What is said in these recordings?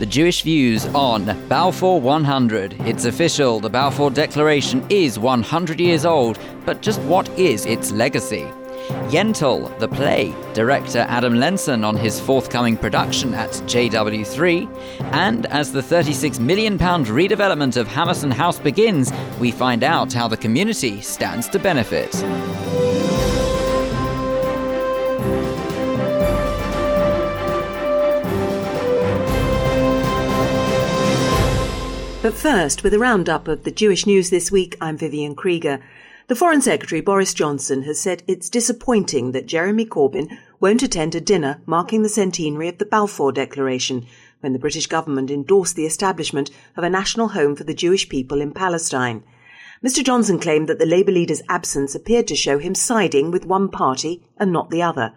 the Jewish views on Balfour 100. It's official, the Balfour Declaration is 100 years old, but just what is its legacy? Yentl, the play, director Adam Lenson on his forthcoming production at JW3, and as the £36 million redevelopment of Hammerson House begins, we find out how the community stands to benefit. But first, with a roundup of the Jewish news this week, I'm Vivian Krieger. The Foreign Secretary Boris Johnson has said it's disappointing that Jeremy Corbyn won't attend a dinner marking the centenary of the Balfour Declaration, when the British government endorsed the establishment of a national home for the Jewish people in Palestine. Mr Johnson claimed that the Labour leader's absence appeared to show him siding with one party and not the other.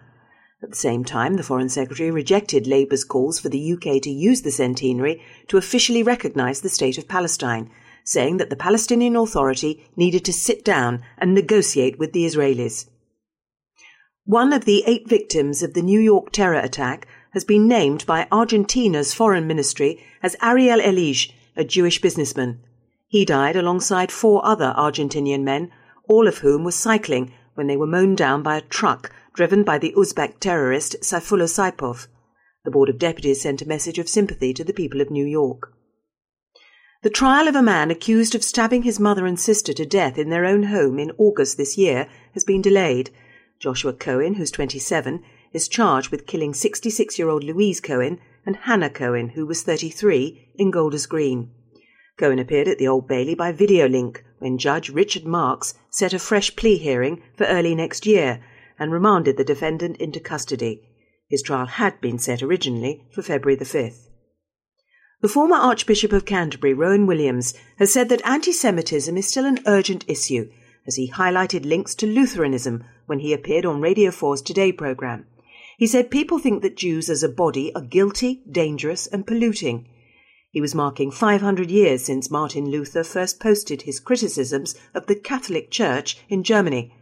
At the same time, the Foreign Secretary rejected Labour's calls for the UK to use the centenary to officially recognise the State of Palestine, saying that the Palestinian Authority needed to sit down and negotiate with the Israelis. One of the eight victims of the New York terror attack has been named by Argentina's foreign ministry as Ariel Erlij, a Jewish businessman. He died alongside four other Argentinian men, all of whom were cycling when they were mown down by a truck driven by the Uzbek terrorist Sayfullo Saipov. The Board of Deputies sent a message of sympathy to the people of New York. The trial of a man accused of stabbing his mother and sister to death in their own home in August this year has been delayed. Joshua Cohen, who's 27, is charged with killing 66 year old Louise Cohen and Hannah Cohen, who was 33, in Golders Green. Cohen appeared at the Old Bailey by video link when Judge Richard Marks set a fresh plea hearing for early next year and remanded the defendant into custody. His trial had been set originally for February the 5th. The former Archbishop of Canterbury, Rowan Williams, has said that anti Semitism is still an urgent issue, as he highlighted links to Lutheranism when he appeared on Radio 4's Today programme. He said people think that Jews as a body are guilty, dangerous, and polluting. He was marking 500 years since Martin Luther first posted his criticisms of the Catholic Church in Germany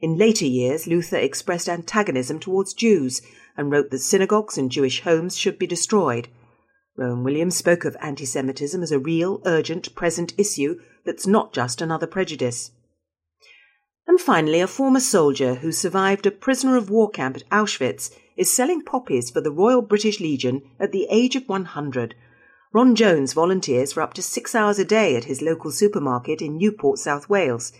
in later years, Luther expressed antagonism towards Jews and wrote that synagogues and Jewish homes should be destroyed. Rowan Williams spoke of anti Semitism as a real, urgent, present issue that's not just another prejudice. And finally, a former soldier who survived a prisoner of war camp at Auschwitz is selling poppies for the Royal British Legion at the age of 100. Ron Jones volunteers for up to six hours a day at his local supermarket in Newport, South Wales.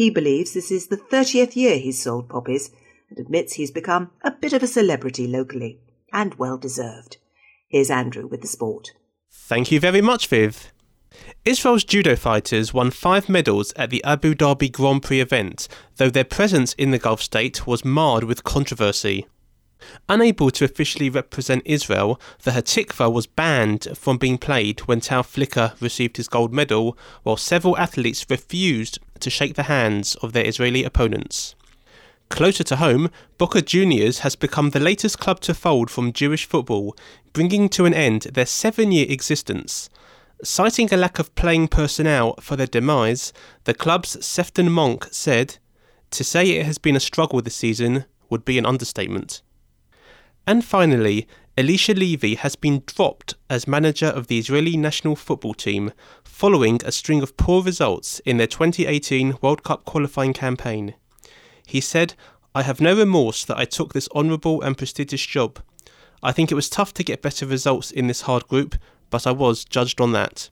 He believes this is the 30th year he's sold poppies and admits he's become a bit of a celebrity locally, and well deserved. Here's Andrew with the sport. Thank you very much, Viv. Israel's judo fighters won five medals at the Abu Dhabi Grand Prix event, though their presence in the Gulf state was marred with controversy. Unable to officially represent Israel, the Hatikva was banned from being played when Tal Flicker received his gold medal, while several athletes refused to shake the hands of their Israeli opponents. Closer to home, Boca Juniors has become the latest club to fold from Jewish football, bringing to an end their seven year existence. Citing a lack of playing personnel for their demise, the club's Sefton Monk said, To say it has been a struggle this season would be an understatement. And finally, Elisha Levy has been dropped as manager of the Israeli national football team following a string of poor results in their 2018 World Cup qualifying campaign. He said, I have no remorse that I took this honourable and prestigious job. I think it was tough to get better results in this hard group, but I was judged on that.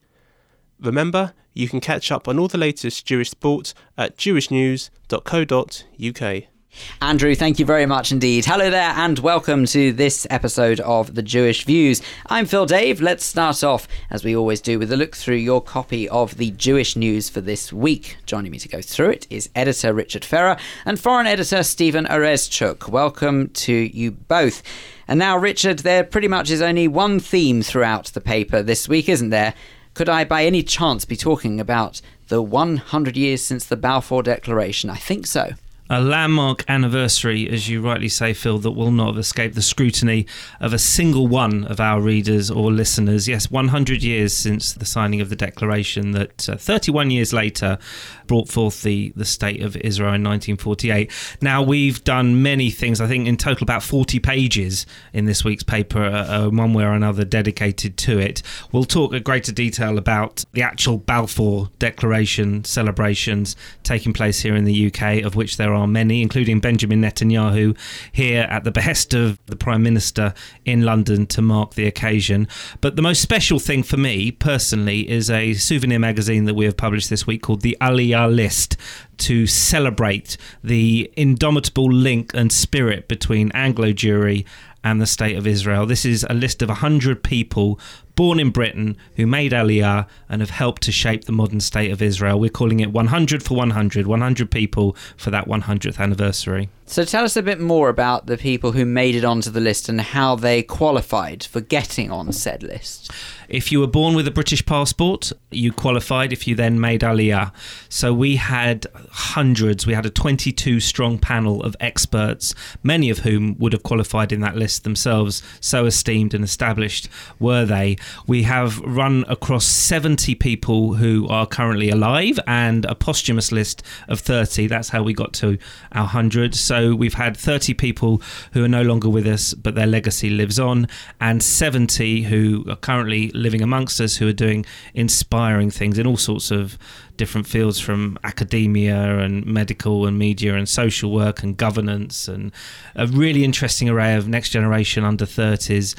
Remember, you can catch up on all the latest Jewish sport at jewishnews.co.uk. Andrew, thank you very much indeed. Hello there, and welcome to this episode of The Jewish Views. I'm Phil Dave. Let's start off, as we always do, with a look through your copy of the Jewish news for this week. Joining me to go through it is editor Richard Ferrer and foreign editor Stephen Oryszczuk. Welcome to you both. And now, Richard, there pretty much is only one theme throughout the paper this week, isn't there? Could I, by any chance, be talking about the 100 years since the Balfour Declaration? I think so. A landmark anniversary, as you rightly say, Phil, that will not have escaped the scrutiny of a single one of our readers or listeners. Yes, 100 years since the signing of the Declaration that uh, 31 years later brought forth the, the State of Israel in 1948. Now, we've done many things, I think in total about 40 pages in this week's paper, uh, uh, one way or another dedicated to it. We'll talk at greater detail about the actual Balfour Declaration celebrations taking place here in the UK, of which there are are many, including Benjamin Netanyahu, here at the behest of the Prime Minister in London to mark the occasion. But the most special thing for me personally is a souvenir magazine that we have published this week called the Aliyah List to celebrate the indomitable link and spirit between Anglo Jewry and the State of Israel. This is a list of 100 people born in Britain who made Aliyah and have helped to shape the modern State of Israel. We're calling it 100 for 100, 100 people for that 100th anniversary. So tell us a bit more about the people who made it onto the list and how they qualified for getting on said list. If you were born with a British passport, you qualified if you then made Aliyah. So we had hundreds, we had a 22 strong panel of experts, many of whom would have qualified in that list themselves. So esteemed and established were they. We have run across 70 people who are currently alive and a posthumous list of 30. That's how we got to our 100. So we've had 30 people who are no longer with us, but their legacy lives on, and 70 who are currently living amongst us who are doing inspiring things in all sorts of different fields from academia and medical and media and social work and governance and a really interesting array of next generation under 30s.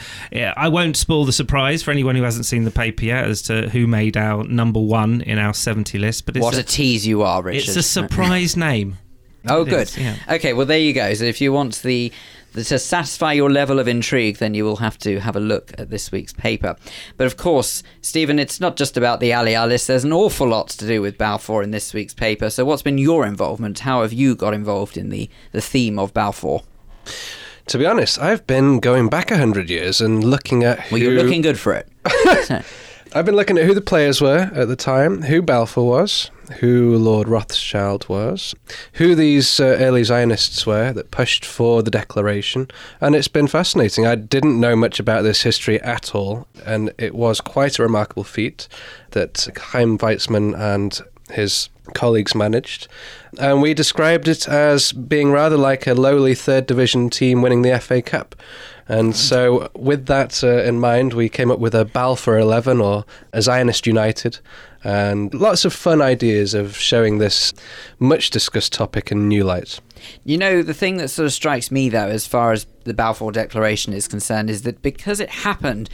I won't spoil the surprise for anyone who hasn't seen the paper yet as to who made our number one in our 70 list. But what a, a tease you are, Richard. It's a surprise name. Oh, it good. Is, yeah. Okay, well, there you go. So if you want the to satisfy your level of intrigue, then you will have to have a look at this week's paper. But of course, Stephen, it's not just about the Aliyah list. There's an awful lot to do with Balfour in this week's paper. So, what's been your involvement? How have you got involved in the, the theme of Balfour? To be honest, I've been going back a hundred years and looking at. Who... Well, you're looking good for it. I've been looking at who the players were at the time, who Balfour was, who Lord Rothschild was, who these uh, early Zionists were that pushed for the declaration, and it's been fascinating. I didn't know much about this history at all, and it was quite a remarkable feat that Chaim Weizmann and his colleagues managed. And we described it as being rather like a lowly third division team winning the FA Cup. And so, with that uh, in mind, we came up with a Balfour 11 or a Zionist United, and lots of fun ideas of showing this much discussed topic in new light. You know, the thing that sort of strikes me, though, as far as the Balfour Declaration is concerned, is that because it happened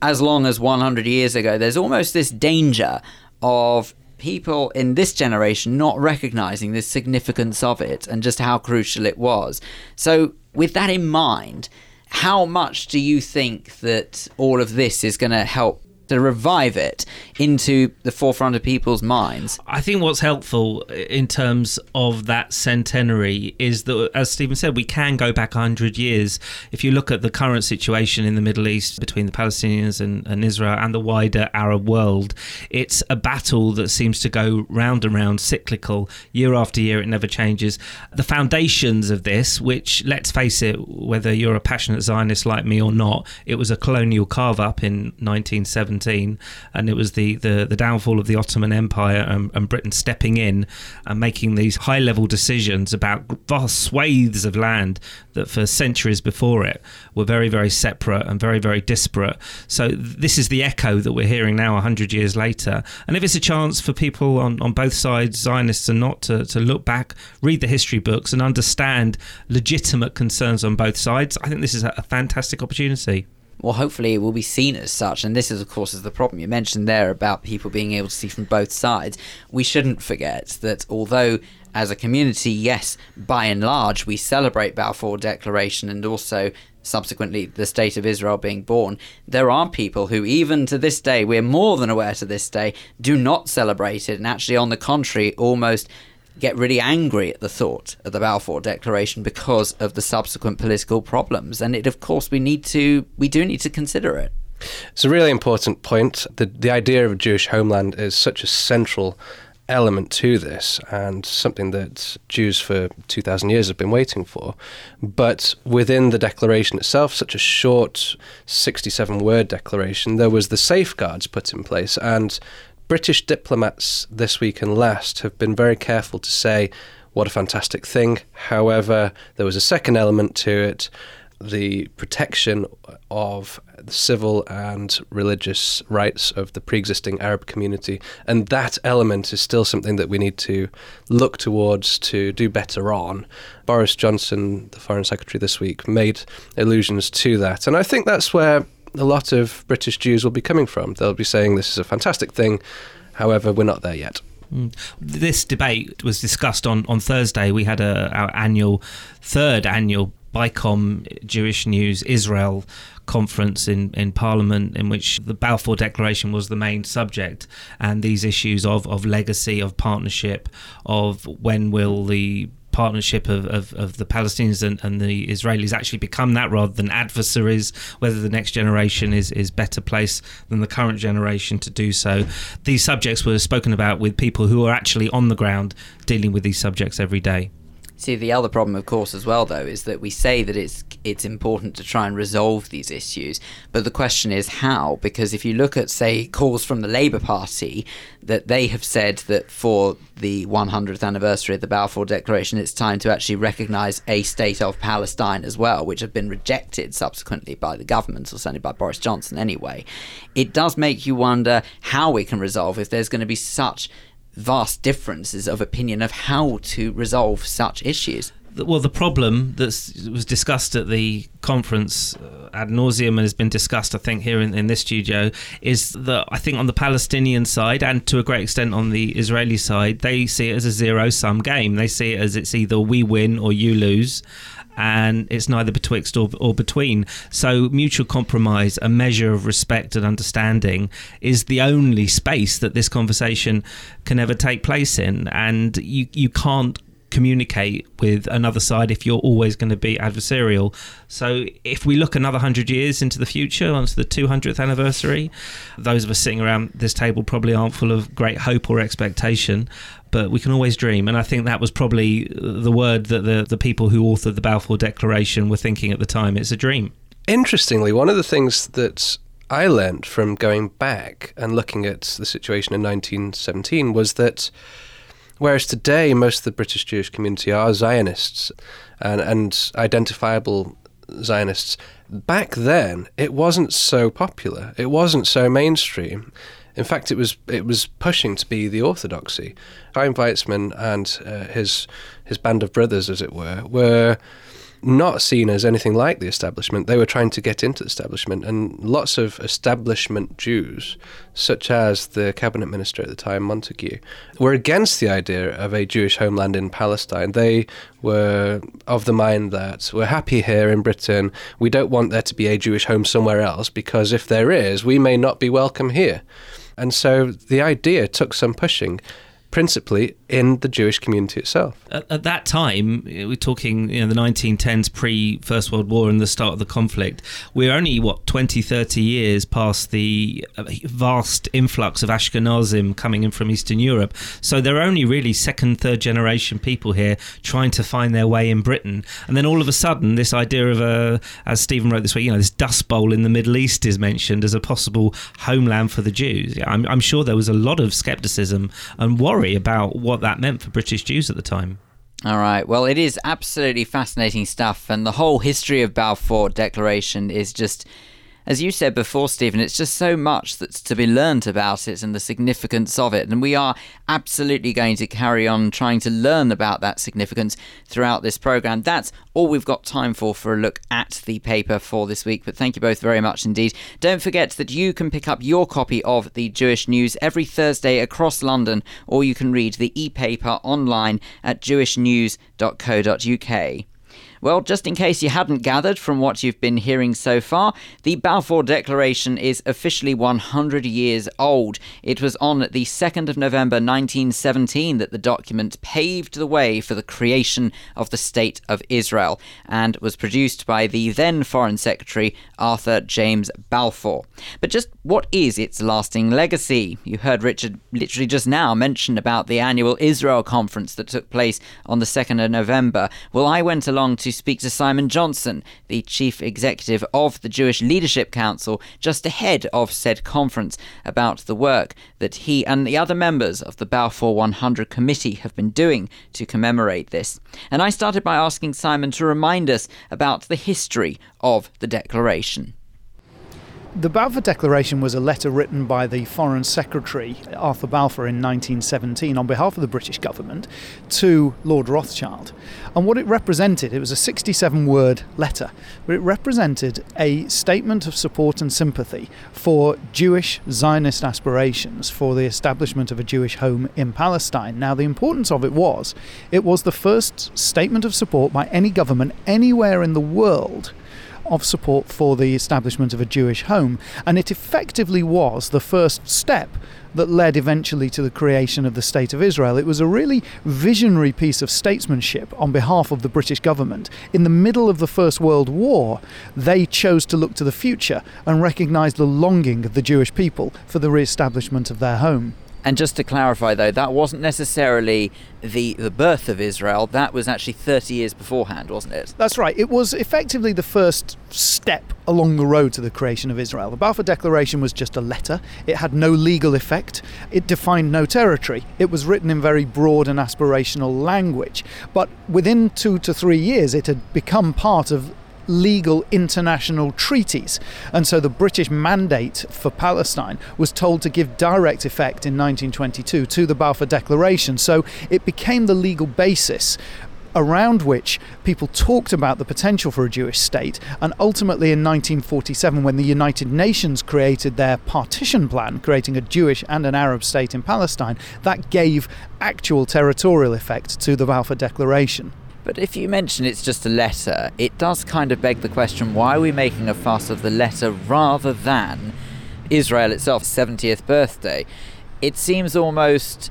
as long as 100 years ago, there's almost this danger of people in this generation not recognizing the significance of it and just how crucial it was. So, with that in mind, how much do you think that all of this is going to help to revive it into the forefront of people's minds. I think what's helpful in terms of that centenary is that, as Stephen said, we can go back 100 years. If you look at the current situation in the Middle East between the Palestinians and, and Israel and the wider Arab world, it's a battle that seems to go round and round, cyclical, year after year, it never changes. The foundations of this, which, let's face it, whether you're a passionate Zionist like me or not, it was a colonial carve up in 1970 and it was the, the, the downfall of the Ottoman Empire and, and Britain stepping in and making these high level decisions about vast swathes of land that for centuries before it were very, very separate and very, very disparate. So this is the echo that we're hearing now 100 years later. And if it's a chance for people on, on both sides, Zionists and not, to, to look back, read the history books and understand legitimate concerns on both sides, I think this is a, a fantastic opportunity well, hopefully it will be seen as such. And this is, of course, is the problem you mentioned there about people being able to see from both sides. We shouldn't forget that although, as a community, yes, by and large, we celebrate Balfour Declaration and also subsequently the state of Israel being born, there are people who, even to this day, we're more than aware to this day, do not celebrate it, and actually, on the contrary, almost get really angry at the thought of the Balfour Declaration because of the subsequent political problems. And it, of course, we need to, we do need to consider it. It's a really important point. The, the idea of a Jewish homeland is such a central element to this and something that Jews for 2,000 years have been waiting for. But within the declaration itself, such a short 67 word declaration, there was the safeguards put in place. And British diplomats this week and last have been very careful to say, what a fantastic thing. However, there was a second element to it the protection of the civil and religious rights of the pre existing Arab community. And that element is still something that we need to look towards to do better on. Boris Johnson, the Foreign Secretary this week, made allusions to that. And I think that's where a lot of British Jews will be coming from. They'll be saying this is a fantastic thing, however, we're not there yet. Mm. This debate was discussed on, on Thursday. We had a, our annual, third annual BICOM Jewish News Israel conference in, in Parliament in which the Balfour Declaration was the main subject and these issues of, of legacy, of partnership, of when will the partnership of, of, of the Palestinians and, and, the Israelis actually become that rather than adversaries, whether the next generation is, is better placed than the current generation to do so. These subjects were spoken about with people who are actually on the ground dealing with these subjects every day. See, the other problem, of course, as well, though, is that we say that it's it's important to try and resolve these issues, but the question is how? Because if you look at, say, calls from the Labour Party, that they have said that for the 100th anniversary of the Balfour Declaration, it's time to actually recognise a state of Palestine as well, which have been rejected subsequently by the government, or certainly by Boris Johnson anyway. It does make you wonder how we can resolve if there's going to be such vast differences of opinion of how to resolve such issues. Well, the problem that was discussed at the conference uh, ad nauseum and has been discussed, I think, here in, in this studio, is that I think on the Palestinian side and to a great extent on the Israeli side, they see it as a zero sum game. They see it as it's either we win or you lose and it's neither betwixt or, or between. So, mutual compromise, a measure of respect and understanding, is the only space that this conversation can ever take place in. And you, you can't communicate with another side if you're always going to be adversarial. So if we look another 100 years into the future, onto the 200th anniversary, those of us sitting around this table probably aren't full of great hope or expectation, but we can always dream. And I think that was probably uh, the word that the, the people who authored the Balfour Declaration were thinking at the time. It's a dream. Interestingly, one of the things that I learned from going back and looking at the situation in 1917 was that Whereas today, most of the British Jewish community are Zionists and, and identifiable Zionists. Back then, it wasn't so popular. It wasn't so mainstream. In fact, it was it was pushing to be the orthodoxy. Chaim Weizmann and uh, his his band of brothers, as it were, were not seen as anything like the establishment. They were trying to get into the establishment, and lots of establishment Jews, such as the cabinet minister at the time, Montagu, were against the idea of a Jewish homeland in Palestine. They were of the mind that we're happy here in Britain, we don't want there to be a Jewish home somewhere else, because if there is, we may not be welcome here. And so the idea took some pushing principally in the Jewish community itself. At, at, that time, we're talking you know, the 1910s, pre First World War, and the start of the conflict. We're only, what, 20, 30 years past the uh, vast influx of Ashkenazim coming in from Eastern Europe. So they're only really second, third generation people here trying to find their way in Britain. And then all of a sudden, this idea of a, as Stephen wrote this week, you know, this dust bowl in the Middle East is mentioned as a possible homeland for the Jews. I'm, I'm sure there was a lot of skepticism and worry about what what that meant for British Jews at the time. All right. Well, it is absolutely fascinating stuff, and the whole history of Balfour Declaration is just as you said before, Stephen, it's just so much that's to be learnt about it and the significance of it. And we are absolutely going to carry on trying to learn about that significance throughout this programme. That's all we've got time for for a look at the paper for this week. But thank you both very much indeed. Don't forget that you can pick up your copy of the Jewish News every Thursday across London, or you can read the e paper online at jewishnews.co.uk. Well, just in case you hadn't gathered from what you've been hearing so far, the Balfour Declaration is officially 100 years old. It was on the 2nd of November 1917 that the document paved the way for the creation of the State of Israel and was produced by the then Foreign Secretary Arthur James Balfour. But just what is its lasting legacy? You heard Richard literally just now mention about the annual Israel conference that took place on the 2nd of November. Well, I went along to speak to Simon Johnson, the chief executive of the Jewish Leadership Council, just ahead of said conference about the work that he and the other members of the Balfour 100 committee have been doing to commemorate this. And I started by asking Simon to remind us about the history of the declaration. The Balfour Declaration was a letter written by the Foreign Secretary, Arthur Balfour, in 1917 on behalf of the British government to Lord Rothschild. And what it represented, it was a 67 word letter, but it represented a statement of support and sympathy for Jewish Zionist aspirations for the establishment of a Jewish home in Palestine. Now, the importance of it was it was the first statement of support by any government anywhere in the world of support for the establishment of a Jewish home, and it effectively was the first step that led eventually to the creation of the State of Israel. It was a really visionary piece of statesmanship on behalf of the British government. In the middle of the First World War, they chose to look to the future and recognize the longing of the Jewish people for the re establishment of their home. And just to clarify, though, that wasn't necessarily the, the birth of Israel. That was actually 30 years beforehand, wasn't it? That's right. It was effectively the first step along the road to the creation of Israel. The Balfour Declaration was just a letter, it had no legal effect, it defined no territory. It was written in very broad and aspirational language. But within two to three years, it had become part of legal international treaties. And so the British mandate for Palestine was told to give direct effect in 1922 to the Balfour Declaration. So it became the legal basis around which people talked about the potential for a Jewish state. And ultimately, in 1947, when the United Nations created their partition plan, creating a Jewish and an Arab state in Palestine, that gave actual territorial effect to the Balfour Declaration. But if you mention it's just a letter, it does kind of beg the question why are we making a fuss of the letter rather than Israel itself, 70th birthday? It seems almost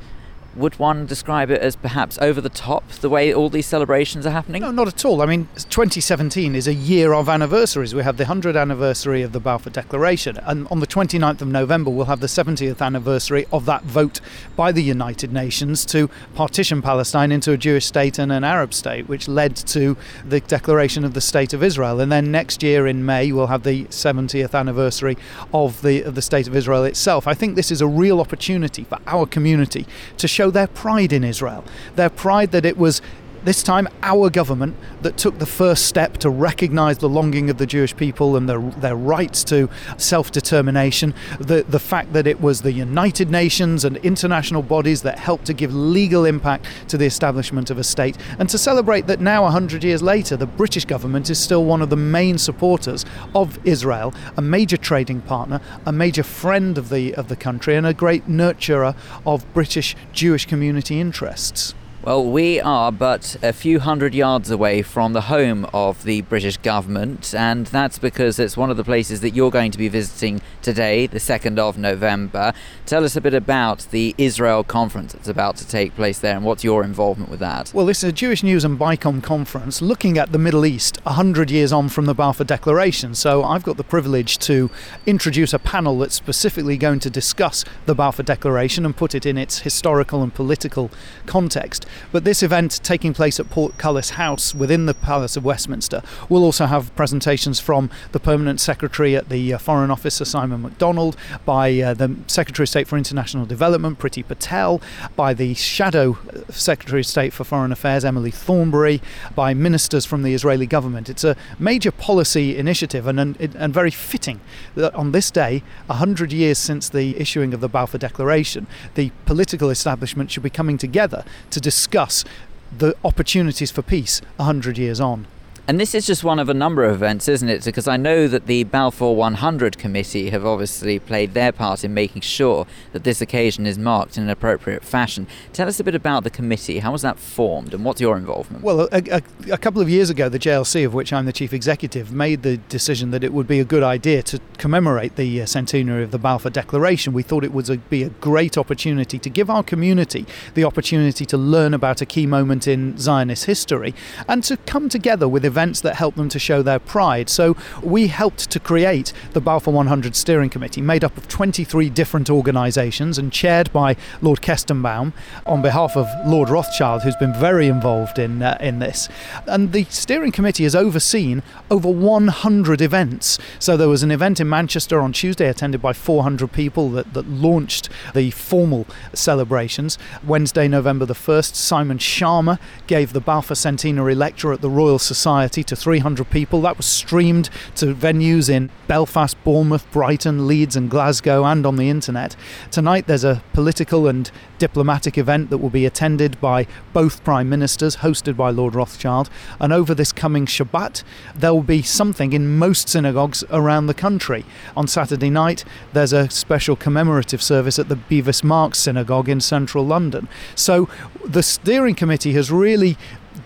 would one describe it as perhaps over the top the way all these celebrations are happening? No, not at all. I mean, 2017 is a year of anniversaries. We have the 100th anniversary of the Balfour Declaration, and on the 29th of November, we'll have the 70th anniversary of that vote by the United Nations to partition Palestine into a Jewish state and an Arab state, which led to the declaration of the State of Israel. And then next year in May, we'll have the 70th anniversary of the, of the State of Israel itself. I think this is a real opportunity for our community to show their pride in Israel, their pride that it was this time our government that took the first step to recognize the longing of the Jewish people and their, their rights to self determination. The, the fact that it was the United Nations and international bodies that helped to give legal impact to the establishment of a state. And to celebrate that now, 100 years later, the British government is still one of the main supporters of Israel, a major trading partner, a major friend of the, of the country, and a great nurturer of British Jewish community interests. Well, we are but a few hundred yards away from the home of the British government, and that's because it's one of the places that you're going to be visiting today, the 2nd of November. Tell us a bit about the Israel conference that's about to take place there and what's your involvement with that? Well, this is a Jewish News and BICOM conference looking at the Middle East 100 years on from the Balfour Declaration. So I've got the privilege to introduce a panel that's specifically going to discuss the Balfour Declaration and put it in its historical and political context. But this event, taking place at Portcullis House within the Palace of Westminster, will also have presentations from the Permanent Secretary at the uh, Foreign Office, Sir Simon McDonald, by uh, the Secretary of State for International Development, Priti Patel, by the Shadow uh, Secretary of State for Foreign Affairs, Emily Thornberry, by ministers from the Israeli government. It's a major policy initiative and, and, and very fitting that on this day, 100 years since the issuing of the Balfour Declaration, the political establishment should be coming together to discuss discuss the opportunities for peace 100 years on. And this is just one of a number of events, isn't it? Because I know that the Balfour 100 committee have obviously played their part in making sure that this occasion is marked in an appropriate fashion. Tell us a bit about the committee. How was that formed and what's your involvement? Well, a, a, a couple of years ago, the JLC, of which I'm the chief executive, made the decision that it would be a good idea to commemorate the uh, centenary of the Balfour Declaration. We thought it would be a great opportunity to give our community the opportunity to learn about a key moment in Zionist history and to come together with that help them to show their pride. So we helped to create the Balfour 100 Steering Committee, made up of 23 different organisations and chaired by Lord Kestenbaum on behalf of Lord Rothschild, who's been very involved in uh, in this. And the steering committee has overseen over 100 events. So there was an event in Manchester on Tuesday, attended by 400 people, that, that launched the formal celebrations. Wednesday, November the 1st, Simon Schama gave the Balfour Centenary Lecture at the Royal Society to 300 people. That was streamed to venues in Belfast, Bournemouth, Brighton, Leeds, and Glasgow, and on the internet. Tonight there's a political and diplomatic event that will be attended by both Prime Ministers, hosted by Lord Rothschild. And over this coming Shabbat, there will be something in most synagogues around the country. On Saturday night, there's a special commemorative service at the Bevis Marks Synagogue in central London. So the steering committee has really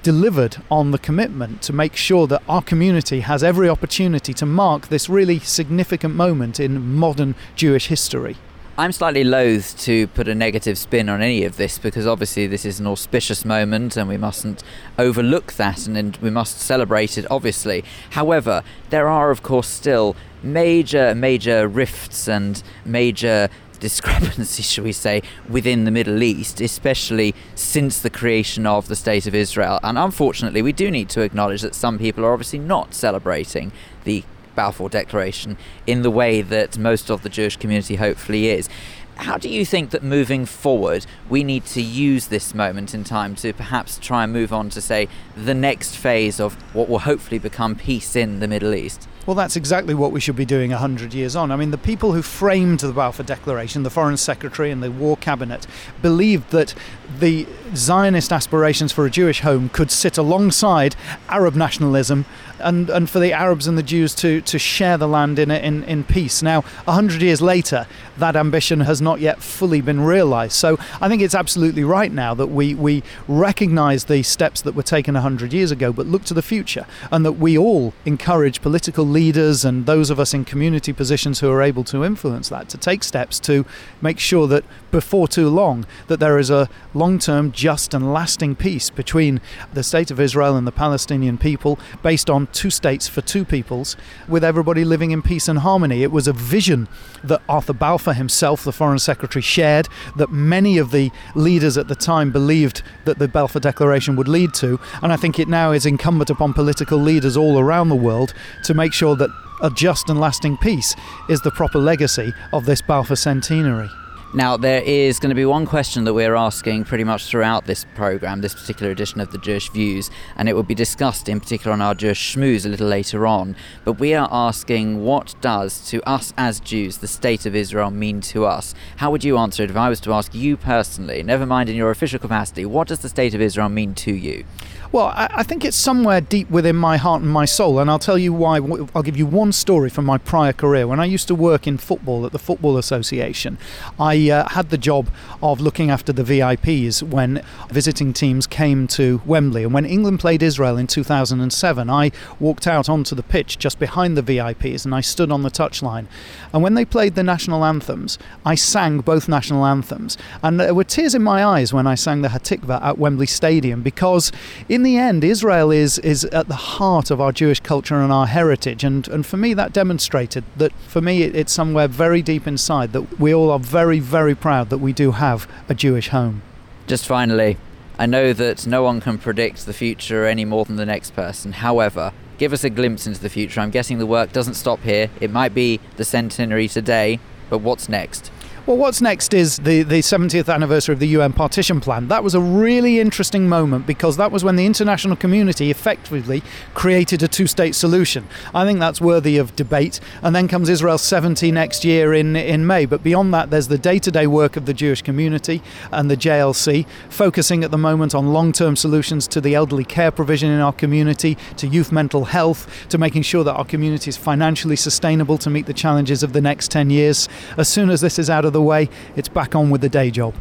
delivered on the commitment to make sure that our community has every opportunity to mark this really significant moment in modern Jewish history. I'm slightly loath to put a negative spin on any of this because obviously this is an auspicious moment and we mustn't overlook that and, we must celebrate it, obviously. However, there are, of course, still major, major rifts and major discrepancy, shall we say, within the Middle East, especially since the creation of the State of Israel. And unfortunately, we do need to acknowledge that some people are obviously not celebrating the Balfour Declaration in the way that most of the Jewish community hopefully is. How do you think that moving forward, we need to use this moment in time to perhaps try and move on to, say, the next phase of what will hopefully become peace in the Middle East? Well, that's exactly what we should be doing 100 years on. I mean, the people who framed the Balfour Declaration, the Foreign Secretary and the War Cabinet, believed that the Zionist aspirations for a Jewish home could sit alongside Arab nationalism and, and for the Arabs and the Jews to, to share the land in, in, in peace. Now, 100 years later, that ambition has not yet fully been realised. So I think it's absolutely right now that we, we recognise the steps that were taken 100 years ago, but look to the future, and that we all encourage political leaders and those of us in community positions who are able to influence that to take steps to make sure that before too long that there is a long-term just and lasting peace between the state of Israel and the Palestinian people based on two states for two peoples with everybody living in peace and harmony. It was a vision that Arthur Balfour himself the foreign secretary shared that many of the leaders at the time believed that the Balfour declaration would lead to. And I think it now is incumbent upon political leaders all around the world to make sure that a just and lasting peace is the proper legacy of this Balfour centenary. Now, there is going to be one question that we're asking pretty much throughout this program, this particular edition of the Jewish Views, and it will be discussed in particular on our Jewish Schmooze a little later on. But we are asking what does to us as Jews the state of Israel mean to us? How would you answer it if I was to ask you personally, never mind in your official capacity, what does the state of Israel mean to you? Well, I, I, think it's somewhere deep within my heart and my soul, and I'll tell you why. I'll give you one story from my prior career. When I used to work in football at the Football Association, I uh, had the job of looking after the VIPs when visiting teams came to Wembley. And when England played Israel in 2007, I walked out onto the pitch just behind the VIPs and I stood on the touchline. And when they played the national anthems, I sang both national anthems. And there were tears in my eyes when I sang the Hatikva at Wembley Stadium because in the end, Israel is is at the heart of our Jewish culture and our heritage, and and for me that demonstrated that for me it, it's somewhere very deep inside that we all are very very proud that we do have a Jewish home. Just finally, I know that no one can predict the future any more than the next person. However, give us a glimpse into the future. I'm guessing the work doesn't stop here. It might be the centenary today, but what's next? Well, what's next is the, the 70th anniversary of the UN partition plan. That was a really interesting moment because that was when the international community effectively created a two state solution. I think that's worthy of debate. And then comes Israel's 70 next year in, in May. But beyond that, there's the day to day work of the Jewish community and the JLC, focusing at the moment on long term solutions to the elderly care provision in our community, to youth mental health, to making sure that our community is financially sustainable to meet the challenges of the next 10 years. As soon as this is out of the way, it's back on with the day job.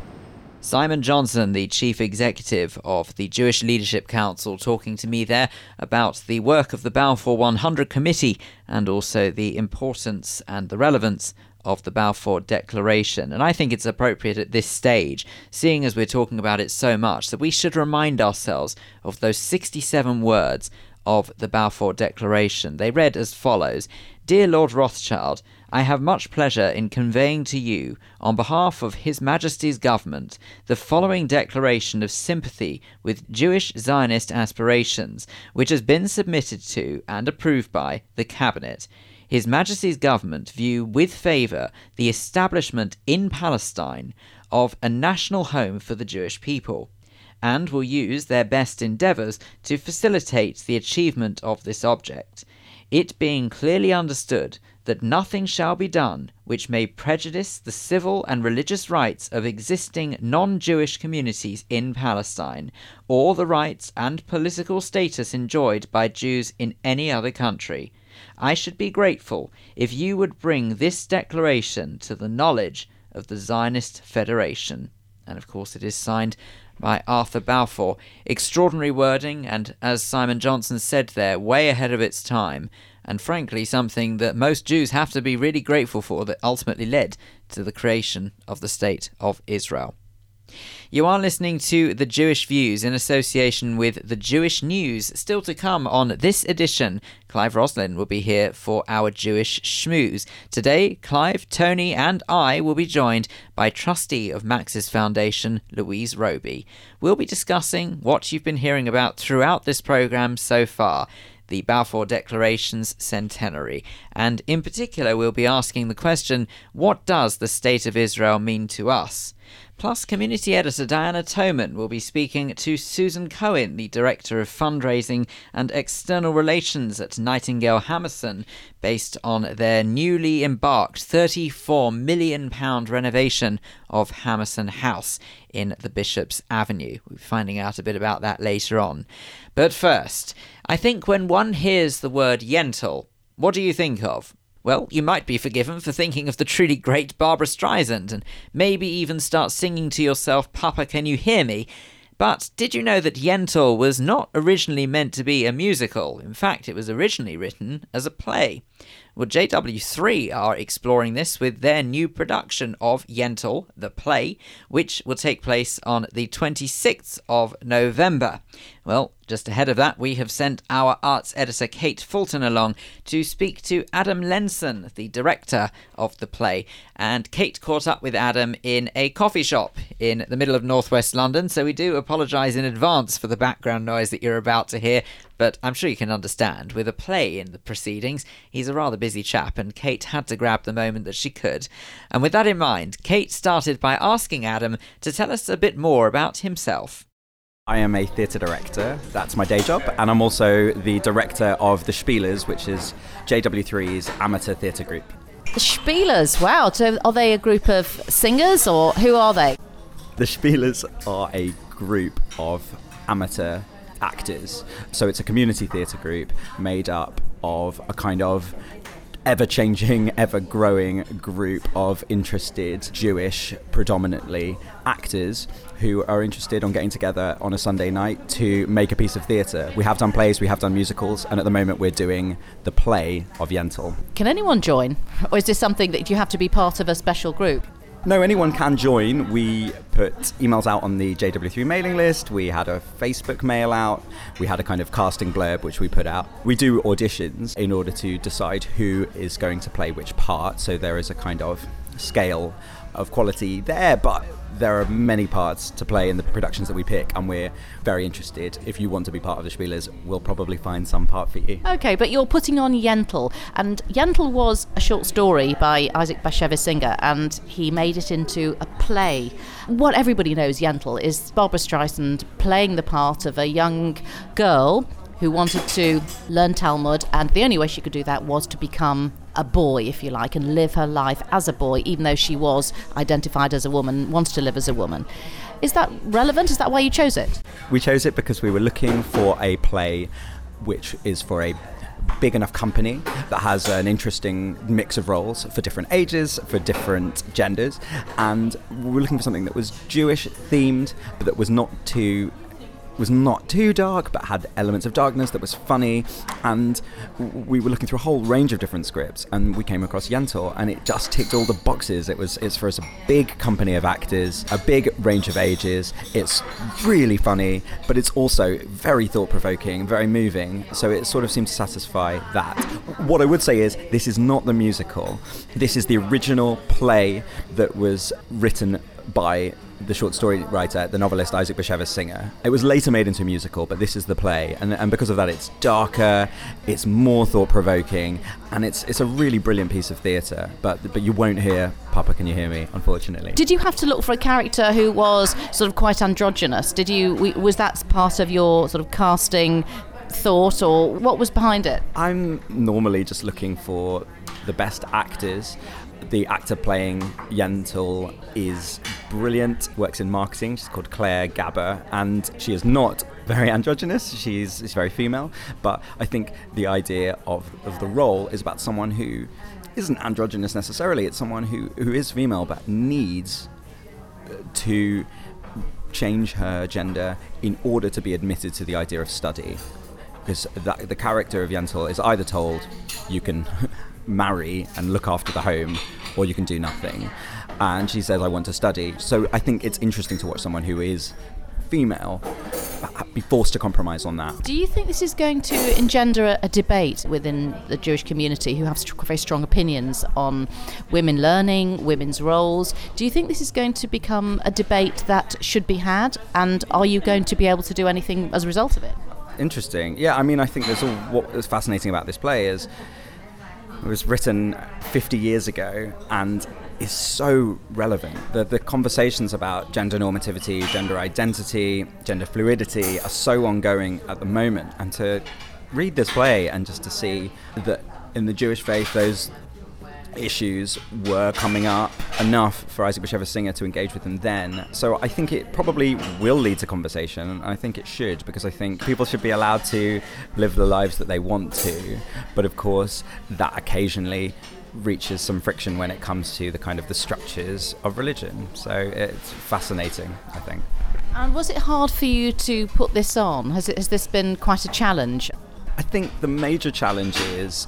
Simon Johnson, the chief executive of the Jewish Leadership Council, talking to me there about the work of the Balfour 100 Committee and also the importance and the relevance of the Balfour Declaration. And I think it's appropriate at this stage, seeing as we're talking about it so much, that we should remind ourselves of those 67 words of the Balfour Declaration. They read as follows Dear Lord Rothschild, I have much pleasure in conveying to you, on behalf of His Majesty's Government, the following declaration of sympathy with Jewish Zionist aspirations, which has been submitted to and approved by the Cabinet. His Majesty's Government view with favour the establishment in Palestine of a national home for the Jewish people, and will use their best endeavours to facilitate the achievement of this object, it being clearly understood that nothing shall be done which may prejudice the civil and religious rights of existing non Jewish communities in Palestine, or the rights and political status enjoyed by Jews in any other country. I should be grateful if you would bring this declaration to the knowledge of the Zionist Federation. And of course, it is signed by Arthur Balfour. Extraordinary wording, and as Simon Johnson said there, way ahead of its time, and frankly, something that most Jews have to be really grateful for that ultimately led to the creation of the State of Israel. You are listening to The Jewish Views in association with The Jewish News. Still to come on this edition, Clive Roslin will be here for our Jewish Schmooze. Today, Clive, Tony, and I will be joined by trustee of Max's Foundation, Louise Roby. We'll be discussing what you've been hearing about throughout this programme so far the Balfour Declaration's centenary. And in particular, we'll be asking the question what does the State of Israel mean to us? Plus, community editor Diana Toman will be speaking to Susan Cohen, the Director of Fundraising and External Relations at Nightingale Hammerson, based on their newly embarked £34 million renovation of Hammerson House in the Bishop's Avenue. We'll be finding out a bit about that later on. But first, I think when one hears the word Yentl, what do you think of? Well, you might be forgiven for thinking of the truly great Barbra Streisand and maybe even start singing to yourself, Papa, can you hear me? But did you know that Yentl was not originally meant to be a musical? In fact, it was originally written as a play. Well, JW3 are exploring this with their new production of Yentl, the play, which will take place on the 26th of November. Well, just ahead of that, we have sent our arts editor Kate Fulton along to speak to Adam Lenson, the director of the play. And Kate caught up with Adam in a coffee shop in the middle of northwest London, so we do apologise in advance for the background noise that you're about to hear. But I'm sure you can understand, with a play in the proceedings, he's a rather busy chap, and Kate had to grab the moment that she could. And with that in mind, Kate started by asking Adam to tell us a bit more about himself. I am a theatre director, that's my day job, and I'm also the director of The Spielers, which is JW3's amateur theatre group. The Spielers, wow. So are they a group of singers or who are they? The Spielers are a group of amateur actors. So it's a community theatre group made up of a kind of ever changing, ever growing group of interested Jewish, predominantly actors who are interested on getting together on a Sunday night to make a piece of theatre. We have done plays, we have done musicals, and at the moment we're doing the play of Yentl. Can anyone join? Or is this something that you have to be part of a special group? No, anyone can join. We put emails out on the JW3 mailing list. We had a Facebook mail out. We had a kind of casting blurb which we put out. We do auditions in order to decide who is going to play which part. So there is a kind of scale of quality there, but there are many parts to play in the productions that we pick, and we're very interested. If you want to be part of the Spielers, we'll probably find some part for you. Okay, but you're putting on Yentl, and Yentl was a short story by Isaac Bashevis Singer, and he made it into a play. What everybody knows Yentl is Barbra Streisand playing the part of a young girl who wanted to learn Talmud, and the only way she could do that was to become a boy, if you like, and live her life as a boy, even though she was identified as a woman, wants to live as a woman. Is that relevant? Is that why you chose it? We chose it because we were looking for a play which is for a big enough company that has an interesting mix of roles for different ages, for different genders, and we were looking for something that was Jewish themed, but that was not too was not too dark but had elements of darkness that was funny. And we were looking through a whole range of different scripts and we came across Yentl and it just ticked all the boxes. It was it's for us a big company of actors a big range of ages. It's really funny but it's also very thought-provoking very moving. So it sort of seemed to satisfy that. What I would say is this is not the musical. This is the original play that was written by the short story writer, the novelist Isaac Bashevis Singer. It was later made into a musical, but this is the play, and, and because of that, it's darker, it's more thought provoking, and it's it's a really brilliant piece of theatre. But but you won't hear Papa, can you hear me? Unfortunately. Did you have to look for a character who was sort of quite androgynous? Did you was that part of your sort of casting thought, or what was behind it? I'm normally just looking for the best actors the actor playing Yentl is brilliant, works in marketing. She's called Claire Gabber, and she is not very androgynous. She's, she's very female, but I think the idea of, of the role is about someone who isn't androgynous necessarily. It's someone who, who is female but needs uh, to change her gender in order to be admitted to the idea of study. Because the character of Yentl is either told you can marry and look after the home, or you can do nothing. And she says, I want to study. So I think it's interesting to watch someone who is female be forced to compromise on that. Do you think this is going to engender a, a debate within the Jewish community who have st- very strong opinions on women learning, women's roles? Do you think this is going to become a debate that should be had? And are you going to be able to do anything as a result of it? Interesting. Yeah, I mean, I think there's all what is fascinating about this play is it was written 50 years ago and is so relevant. The, the conversations about gender normativity, gender identity, gender fluidity are so ongoing at the moment. And to read this play and just to see that in the Jewish faith, those issues were coming up enough for Isaac Bashevis Singer to engage with them then. So I think it probably will lead to conversation. I think it should because I think people should be allowed to live the lives that they want to. But of course, that occasionally reaches some friction when it comes to the kind of the structures of religion. So it's fascinating, I think. And was it hard for you to put this on? Has, it, has this been quite a challenge? I think the major challenge is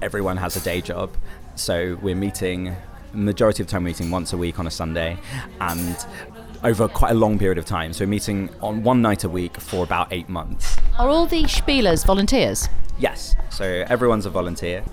everyone has a day job. So we're meeting, majority of time, meeting once a week on a Sunday, and over quite a long period of time. So we're meeting on one night a week for about eight months. Are all the Spielers volunteers? Yes. So everyone's a volunteer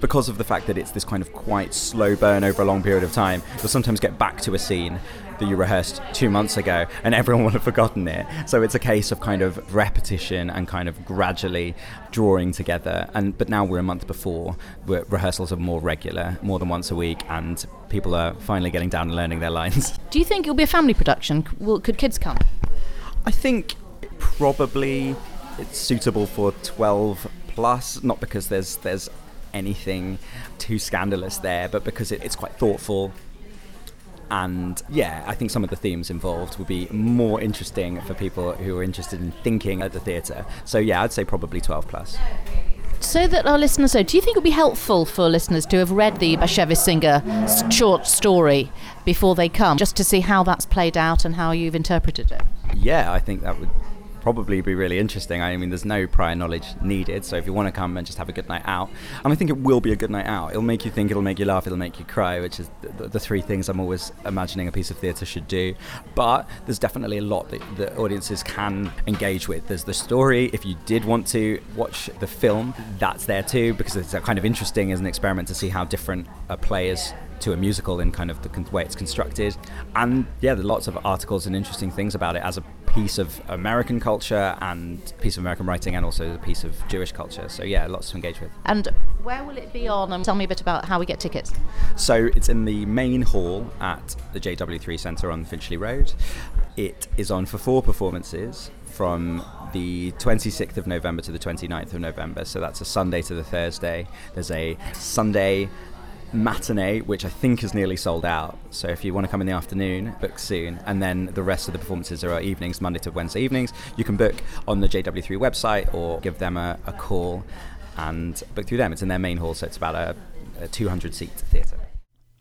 because of the fact that it's this kind of quite slow burn over a long period of time, you'll sometimes get back to a scene that you rehearsed two months ago and everyone will have forgotten it. So it's a case of kind of repetition and kind of gradually drawing together. And but now we're a month before, where rehearsals are more regular, more than once a week, and people are finally getting down and learning their lines. Do you think it'll be a family production? Will, could kids come? I think probably it's suitable for 12 plus, not because there's there's anything too scandalous there, but because it, it's quite thoughtful. And yeah, I think some of the themes involved would be more interesting for people who are interested in thinking at the theatre. So yeah, I'd say probably 12 plus. So that our listeners know, do you think it would be helpful for listeners to have read the Bashevis Singer short story before they come, just to see how that's played out and how you've interpreted it? Yeah, I think that would probably be really interesting. I mean, there's no prior knowledge needed, so if you want to come and just have a good night out, and I think it will be a good night out. It'll make you think, it'll make you laugh, it'll make you cry, which is the, the three things I'm always imagining a piece of theatre should do. But there's definitely a lot that the audiences can engage with. There's the story. If you did want to watch the film, that's there too, because it's kind of interesting as an experiment to see how different a play is to a musical in kind of the way it's constructed. And yeah, there are lots of articles and interesting things about it as a piece of American culture and piece of American writing and also a piece of Jewish culture. So yeah, lots to engage with. And where will it be on? And tell me a bit about how we get tickets. So it's in the main hall at the JW3 Centre on Finchley Road. It is on for four performances from the 26th of November to the 29th of November. So that's a Sunday to the Thursday. There's a Sunday matinee, which I think is nearly sold out. So if you want to come in the afternoon, book soon. And then the rest of the performances are evenings, Monday to Wednesday evenings. You can book on the JW3 website or give them a, a call and book through them. It's in their main hall, so it's about a, a 200 seat theatre.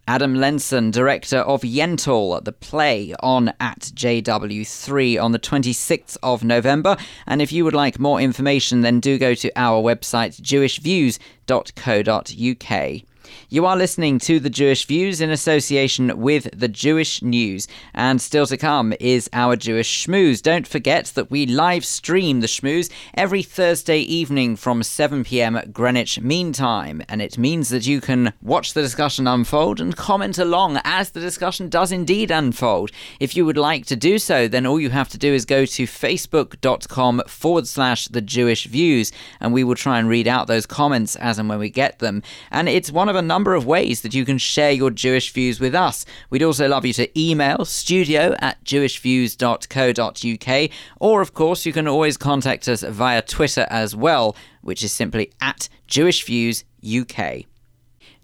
Adam Lenson, director of Yentl, the play on at JW3 on the 26th of November. And if you would like more information, then do go to our website, jewishviews.co.uk. You are listening to the Jewish Views in association with the Jewish News, and still to come is our Jewish Schmooze. Don't forget that we live stream the Schmooze every Thursday evening from 7 pm Greenwich Mean Time, and it means that you can watch the discussion unfold and comment along as the discussion does indeed unfold. If you would like to do so, then all you have to do is go to facebook.com forward slash the Jewish Views, and we will try and read out those comments as and when we get them. And it's one of a number of ways that you can share your Jewish views with us. We'd also love you to email studio at jewishviews.co.uk, or of course, you can always contact us via Twitter as well, which is simply at jewishviewsuk.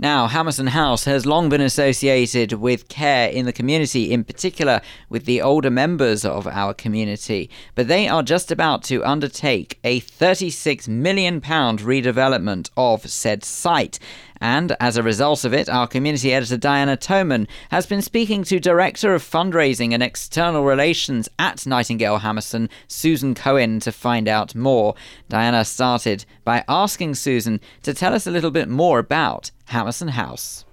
Now, Hammerson House has long been associated with care in the community, in particular with the older members of our community, but they are just about to undertake a £36 million redevelopment of said site. And as a result of it, our community editor Diana Toman has been speaking to Director of Fundraising and External Relations at Nightingale Hammerson, Susan Cohen, to find out more. Diana started by asking Susan to tell us a little bit more about Hammerson House.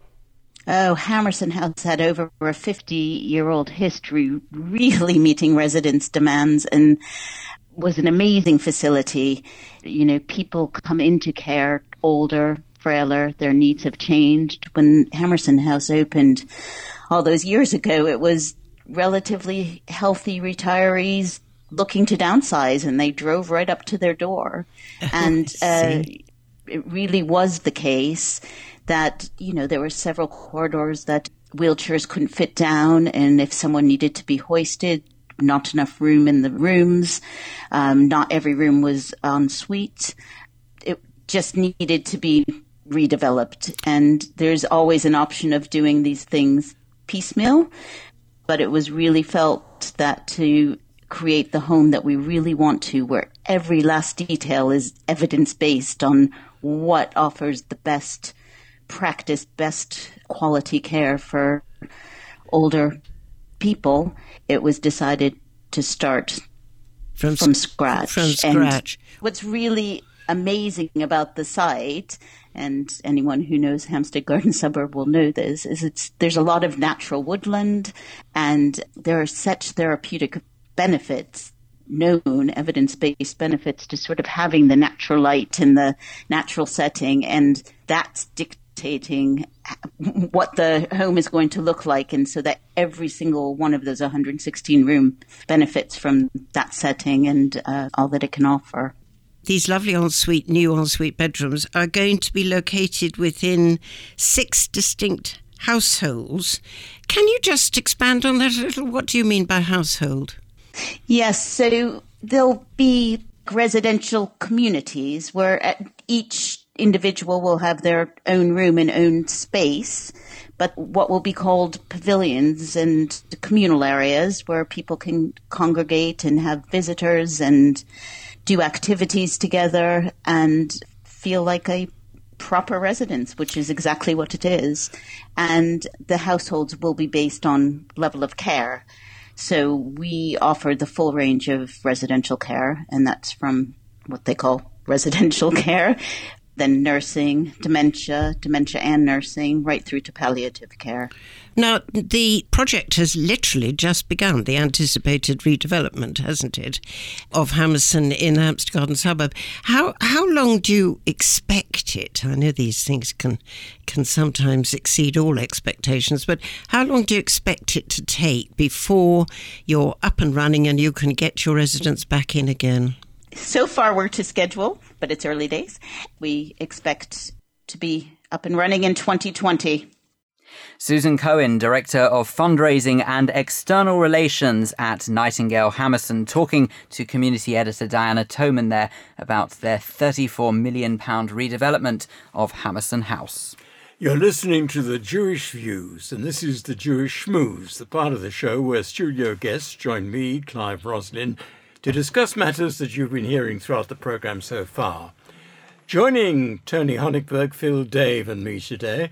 Oh, Hammerson House had over a 50 year old history, really meeting residents' demands and was an amazing facility. You know, people come into care older, frailer. Their needs have changed. When Hammerson House opened all those years ago, it was relatively healthy retirees looking to downsize, and they drove right up to their door. And uh, it really was the case that, you know, there were several corridors that wheelchairs couldn't fit down, and if someone needed to be hoisted, not enough room in the rooms. Um, not every room was en suite. It just needed to be redeveloped. And there's always an option of doing these things piecemeal, but it was really felt that to create the home that we really want to, where every last detail is evidence based on what offers the best practice, best quality care for older people, it was decided to start from, from scratch. From scratch. And what's really amazing about the site and anyone who knows Hampstead Garden Suburb will know this, is it's there's a lot of natural woodland and there are such therapeutic benefits known evidence-based benefits to sort of having the natural light in the natural setting and that's dictating what the home is going to look like and so that every single one of those 116 room benefits from that setting and uh, all that it can offer these lovely ensuite, new ensuite bedrooms are going to be located within six distinct households. Can you just expand on that a little? What do you mean by household? Yes, so there'll be residential communities where uh, each individual will have their own room and own space, but what will be called pavilions and communal areas where people can congregate and have visitors and do activities together and feel like a proper residence, which is exactly what it is. And the households will be based on level of care. So we offer the full range of residential care, and that's from what they call residential care, then nursing, dementia, dementia and nursing, right through to palliative care. Now, the project has literally just begun, the anticipated redevelopment, hasn't it, of Hammerson in Hampstead Garden Suburb. How how long do you expect it? I know these things can can sometimes exceed all expectations, but how long do you expect it to take before you're up and running and you can get your residents back in again? So far, we're to schedule, but it's early days. We expect to be up and running in 2020. Susan Cohen, Director of Fundraising and External Relations at Nightingale Hammerson, talking to community editor Diana Toman there about their £34 million redevelopment of Hammerson House. You're listening to the Jewish Views, and this is the Jewish Schmooze, the part of the show where studio guests join me, Clive Roslin, to discuss matters that you've been hearing throughout the programme so far. Joining Tony Honigberg, Phil Dave, and me today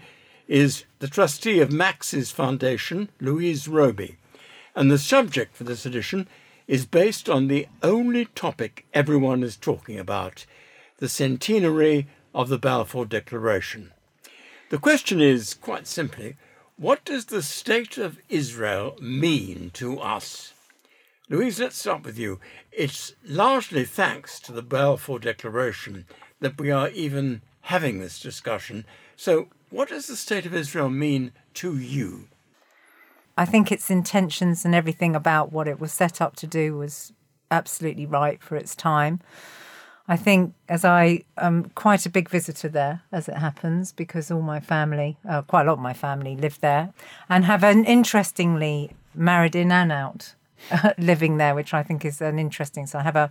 is the trustee of Max's Foundation, Louise Roby. And the subject for this edition is based on the only topic everyone is talking about the centenary of the Balfour Declaration. The question is, quite simply, what does the state of Israel mean to us? Louise, let's start with you. It's largely thanks to the Balfour Declaration that we are even having this discussion. So, what does the state of Israel mean to you? I think its intentions and everything about what it was set up to do was absolutely right for its time. I think as I am quite a big visitor there, as it happens, because all my family, uh, quite a lot of my family, live there, and have an interestingly married in and out living there, which I think is an interesting. So I have a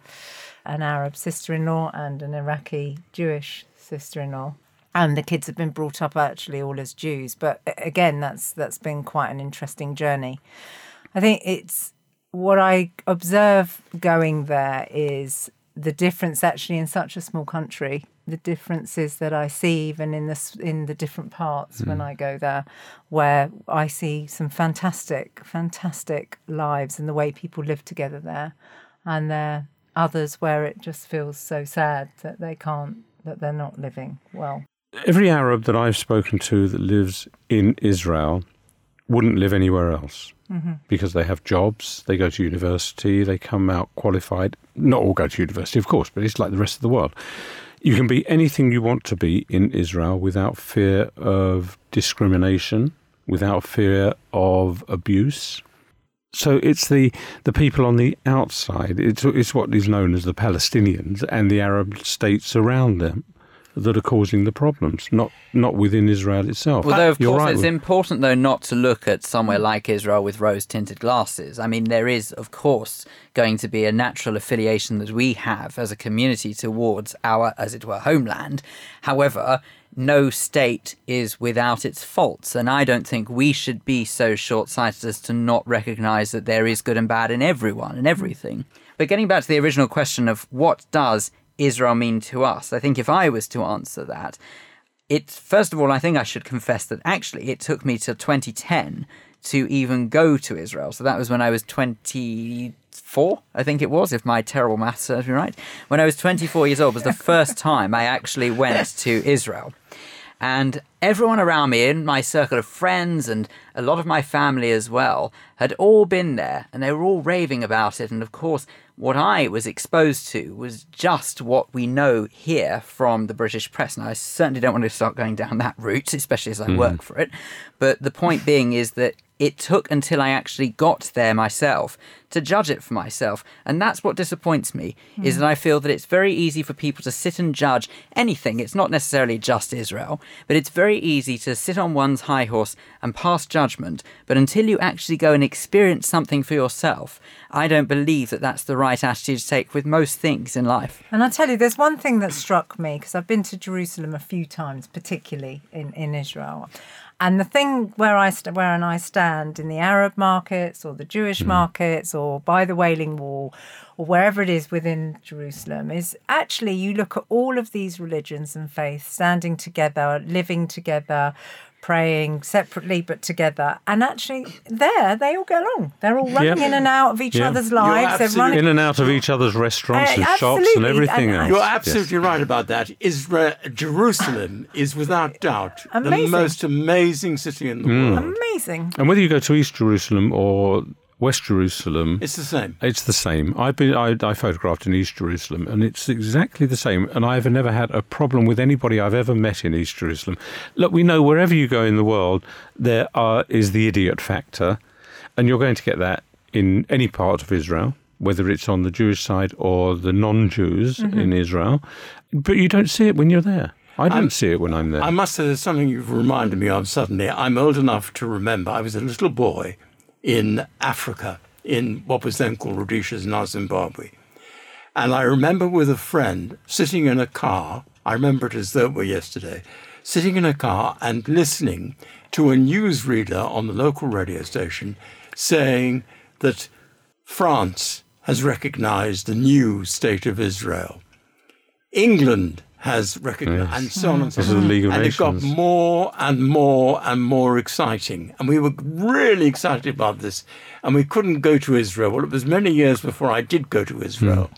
an Arab sister-in-law and an Iraqi Jewish sister-in-law, and the kids have been brought up actually all as Jews. But again, that's that's been quite an interesting journey. I think it's what I observe going there is the difference actually in such a small country the differences that I see even in the in the different parts mm. when I go there where I see some fantastic fantastic lives and the way people live together there and there others where it just feels so sad that they can't that they're not living well every Arab that I've spoken to that lives in Israel wouldn't live anywhere else mm-hmm. because they have jobs, they go to university, they come out qualified. Not all go to university, of course, but it's like the rest of the world. You can be anything you want to be in Israel without fear of discrimination, without fear of abuse. So it's the, the people on the outside. It's, it's what is known as the Palestinians and the Arab states around them that are causing the problems, not not within Israel itself. Although, of You're course, right it's with... important though not to look at somewhere like Israel with rose-tinted glasses. I mean, there is, of course, going to be a natural affiliation that we have as a community towards our, as it were, homeland. However, no state is without its faults, and I don't think we should be so short-sighted as to not recognise that there is good and bad in everyone and everything. But getting back to the original question of what does Israel mean to us? I think if I was to answer that, it first of all, I think I should confess that actually it took me till 2010 to even go to Israel. So that was when I was 24, I think it was, if my terrible maths serves me right. When I was 24 years old was the first time I actually went to Israel. And everyone around me in my circle of friends and a lot of my family as well had all been there and they were all raving about it. And of course, what I was exposed to was just what we know here from the British press. And I certainly don't want to start going down that route, especially as I mm. work for it. But the point being is that it took until I actually got there myself to judge it for myself. And that's what disappoints me, mm. is hmm. that I feel that it's very easy for people to sit and judge anything. It's not necessarily just Israel, but it's very easy to sit on one's high horse and pass judgment. But until you actually go and experience something for yourself, I don't believe that that's the right attitude to take with most things in life. And I tell you, there's one thing that struck me, because I've been to Jerusalem a few times, particularly in, in Israel. And the thing where I st- where and I stand in the Arab markets or the Jewish mm. markets or by the Wailing Wall or wherever it is within Jerusalem is actually you look at all of these religions and faiths standing together, living together, praying separately but together. And actually, there they all get along. They're all running Yeah. in and out of each Yeah. other's lives. They're running. in and out of each other's restaurants Uh, and shops and everything and- else. You're Yes. absolutely right about that. Israel, Jerusalem is without doubt the most amazing city in the Mm. world. Amazing. And whether you go to East Jerusalem or West Jerusalem, It's the same. It's the same. I've been I, I photographed in East Jerusalem, and it's exactly the same. And I've never had a problem with anybody I've ever met in East Jerusalem. Look, we know wherever you go in the world, there are, is the idiot factor, and you're going to get that in any part of Israel, whether it's on the Jewish side or the non-Jews Mhm. in Israel. But you don't see it when you're there. I don't I'm- see it when I'm there. I must say, there's something you've reminded me of suddenly. I'm old enough to remember I was a little boy in Africa, in what was then called Rhodesia, now Zimbabwe. And I remember with a friend sitting in a car, I remember it as though it were yesterday, sitting in a car and listening to a newsreader on the local radio station saying that France has recognized the new state of Israel. England has recognized, Yes. and so on and so on. and it got more and more and more exciting. And we were really excited about this. And we couldn't go to Israel. Well, it was many years before I did go to Israel.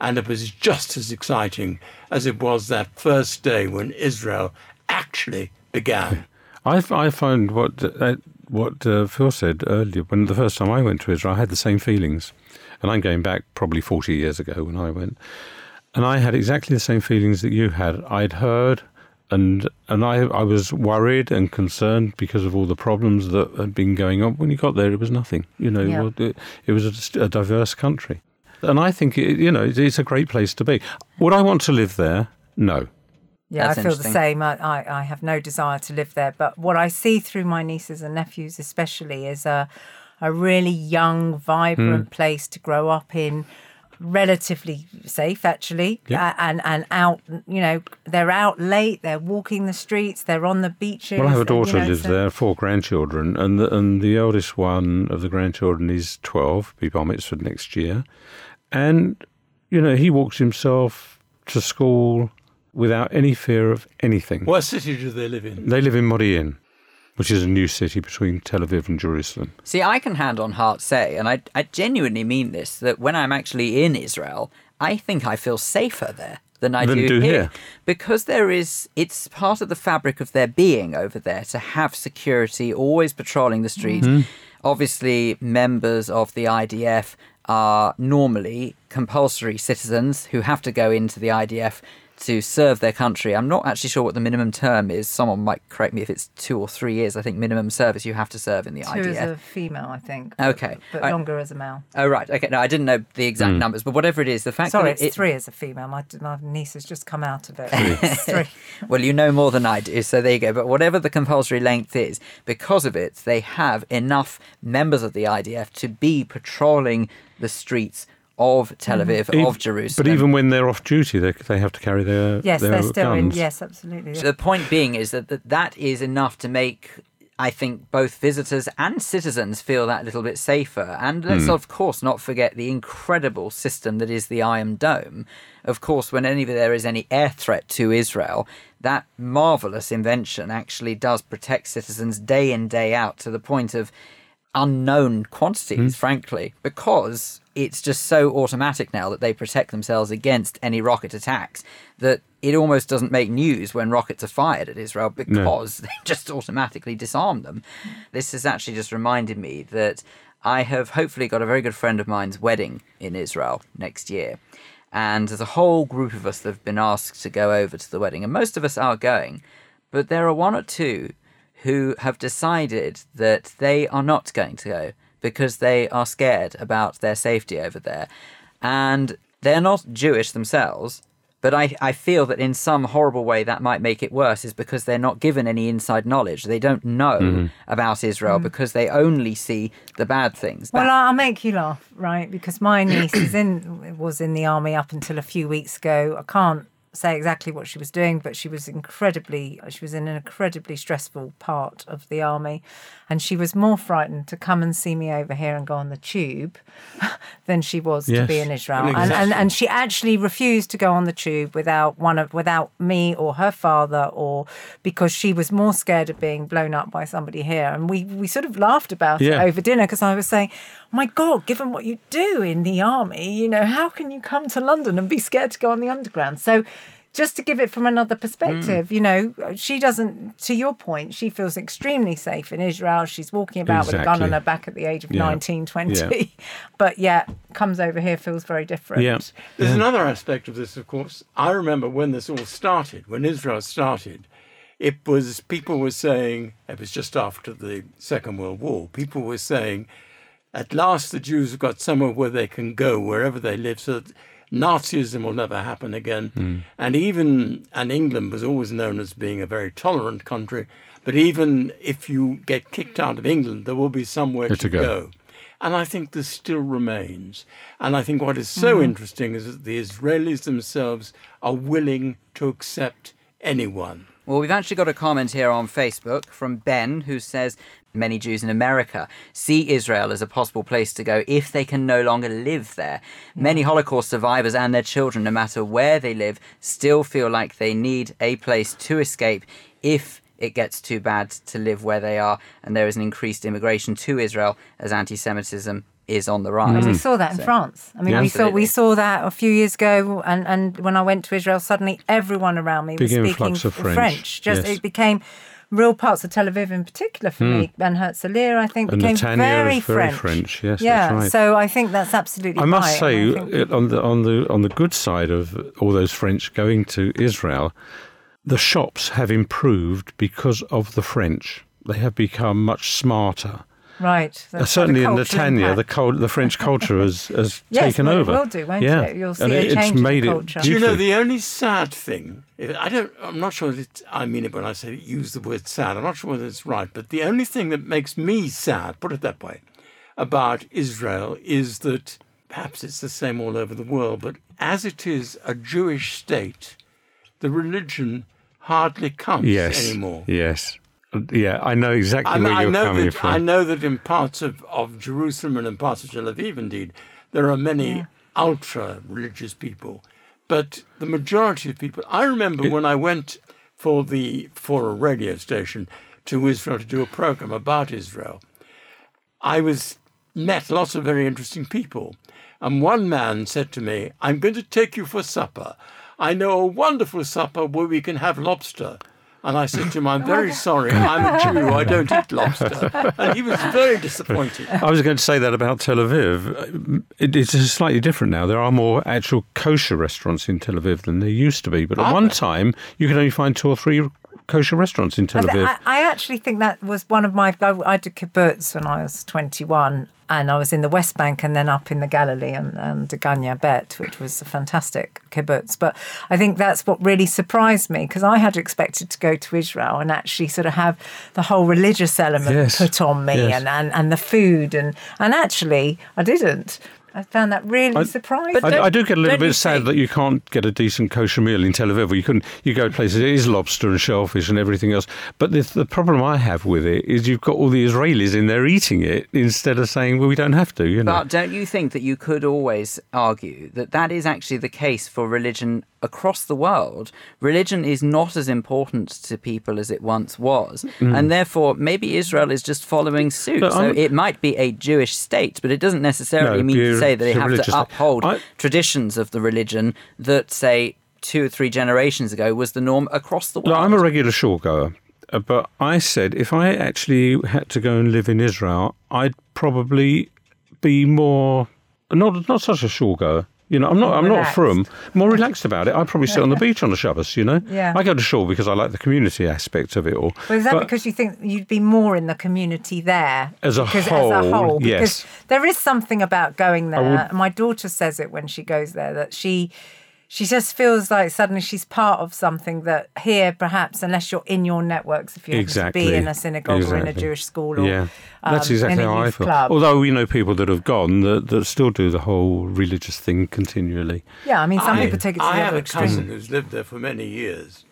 And it was just as exciting as it was that first day when Israel actually began. I, I find what uh, what uh, Phil said earlier. When the first time I went to Israel, I had the same feelings, and I'm going back probably 40 years ago when I went, and I had exactly the same feelings that you had. I'd heard, and and I I was worried and concerned because of all the problems that had been going on. When you got there, it was nothing. You know, Yeah. it, it was a, a diverse country, and I think it, you know it's, it's a great place to be. Would I want to live there? No. Yeah, That's I feel the same. I, I, I have no desire to live there. But what I see through my nieces and nephews, especially, is a, a really young, vibrant hmm. place to grow up in, relatively safe, actually, Yeah. uh, and and out. You know, they're out late. They're walking the streets. They're on the beaches. Well, I have a and, you daughter know, lives so- there, four grandchildren, and the, and the eldest one of the grandchildren is twelve, be bar mitzvah next year, and you know he walks himself to school without any fear of anything. What city do they live in? They live in Modi'in, which is a new city between Tel Aviv and Jerusalem. See, I can hand on heart say, and I, I genuinely mean this, that when I'm actually in Israel, I think I feel safer there than I Than do, do here. here. Because there is, it's part of the fabric of their being over there to have security, always patrolling the streets. Mhm. Obviously, members of the IDF are normally compulsory citizens who have to go into the IDF to serve their country. I'm not actually sure what the minimum term is. Someone might correct me if it's two or three years. I think minimum service you have to serve in the Two IDF. as a female, I think. Okay. But I- longer as a male. Oh right, okay. No, I didn't know the exact Hmm. numbers, but whatever it is, the fact Sorry, that it's it, three as a female. My, my niece has just come out of it. Three. well, you know more than I do, so there you go. But whatever the compulsory length is, because of it, they have enough members of the IDF to be patrolling the streets of Tel Aviv, Ev- of Jerusalem. But even when they're off duty, they, they have to carry their, Yes, their they're still in. guns. Yes, absolutely. So the point being is that, that that is enough to make I think both visitors and citizens feel that little bit safer. And let's Hmm. of course not forget the incredible system that is the Iron Dome. Of course, when any there is any air threat to Israel, that marvelous invention actually does protect citizens day in day out to the point of unknown quantities, hmm. frankly, because it's just so automatic now that they protect themselves against any rocket attacks that it almost doesn't make news when rockets are fired at Israel because they just automatically disarm them. This has actually just reminded me that I have hopefully got a very good friend of mine's wedding in Israel next year. And there's a whole group of us that have been asked to go over to the wedding, and most of us are going, but there are one or two who have decided that they are not going to go because they are scared about their safety over there. And they're not Jewish themselves, but I, I feel that in some horrible way that might make it worse is because they're not given any inside knowledge. They don't know Mhm. about Israel because they only see the bad things. Well, I'll make you laugh, right? Because my niece is in was in the army up until a few weeks ago. I can't say exactly what she was doing, but she was incredibly, she was in an incredibly stressful part of the army. And she was more frightened to come and see me over here and go on the tube than she was to be in Israel. Exactly. And, and, and she actually refused to go on the tube without one of, without me or her father or because she was more scared of being blown up by somebody here. And we, we sort of laughed about Yeah. it over dinner because I was saying, my God, given what you do in the army, you know, how can you come to London and be scared to go on the underground? So just to give it from another perspective, hmm. you know, she doesn't, to your point, she feels extremely safe in Israel. She's walking about with a gun on her back at the age of Yeah. 19, 20, Yeah. but yet comes over here, feels very different. Yeah. There's another aspect of this, of course. I remember when this all started, when Israel started, it was people were saying, it was just after the Second World War, people were saying, at last the Jews have got somewhere where they can go, wherever they live, so that Nazism will never happen again. And even, and England was always known as being a very tolerant country, but even if you get kicked out of England, there will be somewhere to, to go. go. And I think this still remains. And I think what is so Mm-hmm. interesting is that the Israelis themselves are willing to accept anyone. Well, we've actually got a comment here on Facebook from Ben who says many Jews in America see Israel as a possible place to go if they can no longer live there. Many mm. Holocaust survivors and their children, no matter where they live, still feel like they need a place to escape if it gets too bad to live where they are and there is an increased immigration to Israel as anti Semitism is on the mm. rise. And we saw that in So- France. I mean, Yeah. we saw we saw that a few years ago, and, and when I went to Israel, suddenly everyone around me was speaking influx of f- French, Just yes. it became real parts of Tel Aviv, in particular for Hmm. me, Ben Herzliya, I think, And became very, very French. French, yes, that's yeah. right. So I think that's absolutely. I must right, say, I think- on the on the on the good side of all those French going to Israel, the shops have improved because of the French. They have become much smarter. Right. Uh, that's certainly got in cultural Netanya, the impact. the French culture has, has Yes, taken well, it will do, won't yeah. it? You'll see and a it's change in the made culture. it. Do you know the only sad thing? I don't. I'm not sure that I mean it when I say use the word sad. I'm not sure whether it's right, but the only thing that makes me sad, put it that way, about Israel is that perhaps it's the same all over the world, but as it is a Jewish state, the religion hardly counts Yes. anymore. Yes. Yeah, I know exactly I, where I you're know coming that from. I know that in parts of, of Jerusalem and in parts of Tel Aviv, indeed, there are many ultra religious people, but the majority of people. I remember when I went for the for a radio station to Israel to do a program about Israel. I was met lots of very interesting people, and one man said to me, "I'm going to take you for supper. I know a wonderful supper where we can have lobster." And I said to him, I'm very sorry, I'm a Jew, I don't eat lobster. And he was very disappointed. I was going to say that about Tel Aviv. It, it's slightly different now. There are more actual kosher restaurants in Tel Aviv than there used to be. But at one time, you could only find two or three kosher restaurants in Tel Aviv. I, I actually think that was one of my. I, I did kibbutz when I was 21, and I was in the West Bank and then up in the Galilee and, and Degania Bet, which was a fantastic kibbutz. But I think that's what really surprised me because I had expected to go to Israel and actually sort of have the whole religious element Yes, put on me yes. and, and, and the food. And, and actually, I didn't. I found that really I- surprising. I, I do get a little bit sad think? that you can't get a decent kosher meal in Tel Aviv. You couldn't. You go to places it is lobster and shellfish and everything else. But the, the problem I have with it is you've got all the Israelis in there eating it instead of saying, "Well, we don't have to." You know. But don't you think that you could always argue that that is actually the case for religion across the world? Religion is not as important to people as it once was, Mm. and therefore maybe Israel is just following suit. But so I'm- it might be a Jewish state, but it doesn't necessarily No, mean to say that they have to uphold I- traditions of the religion that, say, two or three generations ago was the norm across the world. I'm a regular shul goer, uh, but I said if I actually had to go and live in Israel, I'd probably be more not not such a shul goer. You know, I'm not. I'm not from more relaxed about it. I'd probably sit on the beach on the Shabbos. You know, Yeah. I go to shul because I like the community aspect of it all. Well, is that But- because you think you'd be more in the community there As a because, As whole, a whole, yes. because there is something about going there. would- My daughter says it when she goes there that she she just feels like suddenly she's part of something that here, perhaps, unless you're in your networks, if you happen Exactly. to be in a synagogue or in a Jewish school or yeah, that's um, exactly in a how I feel. club. Although you know people that have gone that, that still do the whole religious thing continually. yeah, I mean, some I- people take it to I the have other a extreme. cousin who's lived there for many years,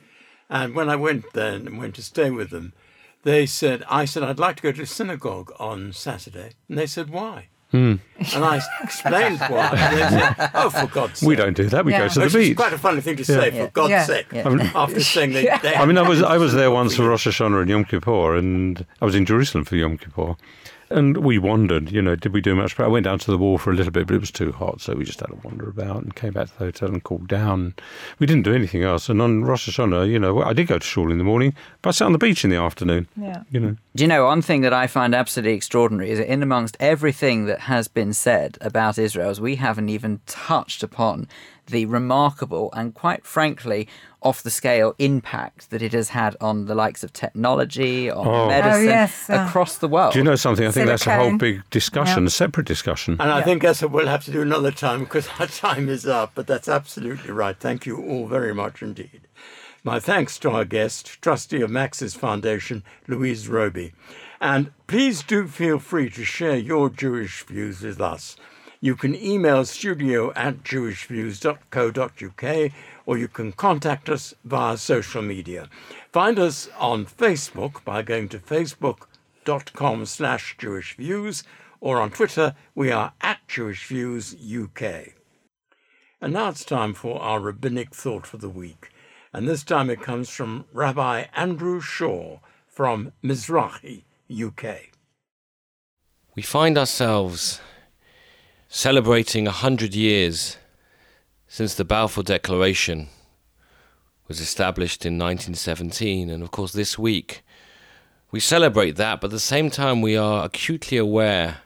and when I went there and went to stay with them, they said, "I said I'd like to go to synagogue on Saturday," and they said, "Why?" Hmm. And I explained why. And they said, "Oh, for God's sake!" We don't do that. We Yeah. go to the Which is beach. quite a funny thing to say, Yeah. for God's Yeah. sake. Yeah. I mean- After saying they, they I mean, I was I was there once for. Rosh Hashanah and Yom Kippur, and I was in Jerusalem for Yom Kippur, and we wandered. You know, did we do much? But I went down to the wall for a little bit, but it was too hot, so we just had to wander about and came back to the hotel and cooled down. We didn't do anything else. And on Rosh Hashanah, you know, I did go to shul in the morning, but I sat on the beach in the afternoon. Yeah. You know, Do you know one thing that I find absolutely extraordinary is that in amongst everything that has been said about Israel, we haven't even touched upon the remarkable and quite frankly off the scale impact that it has had on the likes of technology, on Oh. medicine Oh, yes, uh, across the world. do you know something? I think that's a whole big discussion, Yeah. a separate discussion. And I think that's what we'll have to do another time because our time is up. But that's absolutely right. Thank you all very much indeed. My thanks to our guest, trustee of Max's Foundation, Louise Roby. And please do feel free to share your Jewish views with us. You can email studio at jewishviews.co.uk or you can contact us via social media. Find us on Facebook by going to facebook.com slash Jewish Views or on Twitter we are at jewishviewsuk. And now it's time for our rabbinic thought for the week. And this time it comes from Rabbi Andrew Shaw from Mizrachi, UK. We find ourselves celebrating a hundred years since the Balfour Declaration was established in 1917, and of course, this week we celebrate that, but at the same time, we are acutely aware